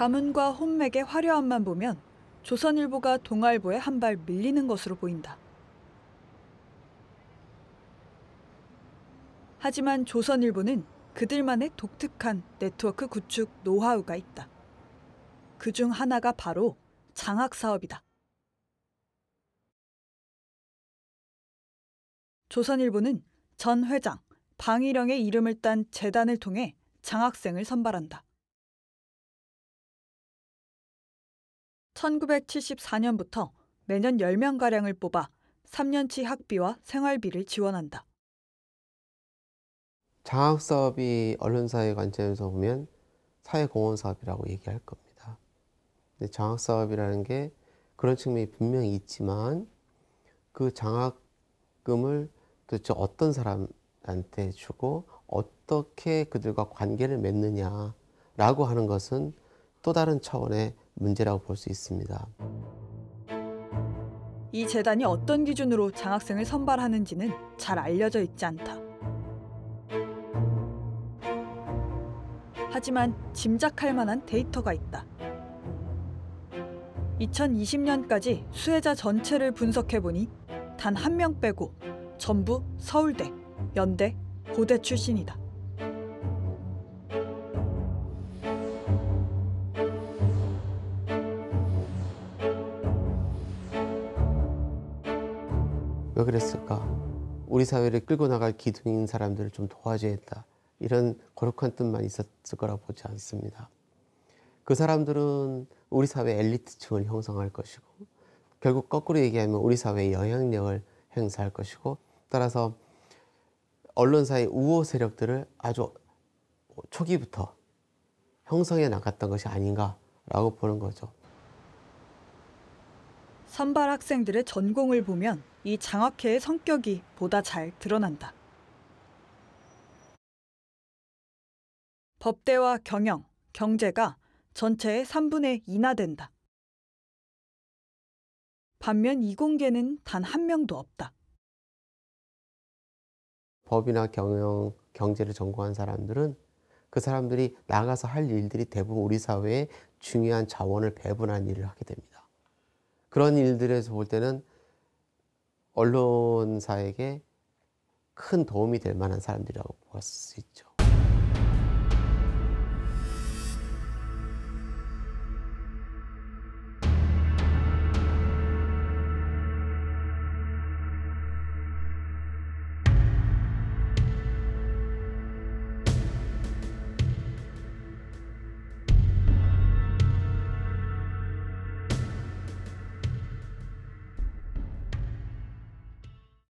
가문과 혼맥의 화려함만 보면 조선일보가 동아일보에 한 발 밀리는 것으로 보인다. 하지만 조선일보는 그들만의 독특한 네트워크 구축 노하우가 있다. 그 중 하나가 바로 장학 사업이다. 조선일보는 전 회장 방일영의 이름을 딴 재단을 통해 장학생을 선발한다. 1974년부터 매년 10명가량을 뽑아 3년치 학비와 생활비를 지원한다. 장학 사업이 언론사의 관점에서 보면 사회공헌 사업이라고 얘기할 겁니다. 근데 장학 사업이라는 게 그런 측면이 분명히 있지만 그 장학금을 도대체 어떤 사람한테 주고 어떻게 그들과 관계를 맺느냐라고 하는 것은 또 다른 차원의 문제라고 볼 수 있습니다. 이 재단이 어떤 기준으로 장학생을 선발하는지는 잘 알려져 있지 않다. 하지만 짐작할 만한 데이터가 있다. 2020년까지 수혜자 전체를 분석해 보니 단 한 명 빼고 전부 서울대, 연대, 고대 출신이다. 왜 그랬을까? 우리 사회를 끌고 나갈 기둥인 사람들을 좀 도와줘야 했다. 이런 거룩한 뜻만 있었을 거라 보지 않습니다. 그 사람들은 우리 사회 엘리트층을 형성할 것이고, 결국 거꾸로 얘기하면 우리 사회의 영향력을 행사할 것이고, 따라서 언론사의 우호 세력들을 아주 초기부터 형성해 나갔던 것이 아닌가라고 보는 거죠. 선발 학생들의 전공을 보면 이 장학회의 성격이 보다 잘 드러난다. 법대와 경영, 경제가 전체의 3분의 2나 된다. 반면 이공계는 단 한 명도 없다. 법이나 경영, 경제를 전공한 사람들은 그 사람들이 나가서 할 일들이 대부분 우리 사회에 중요한 자원을 배분한 일을 하게 됩니다. 그런 일들에서 볼 때는 언론사에게 큰 도움이 될 만한 사람들이라고 볼 수 있죠.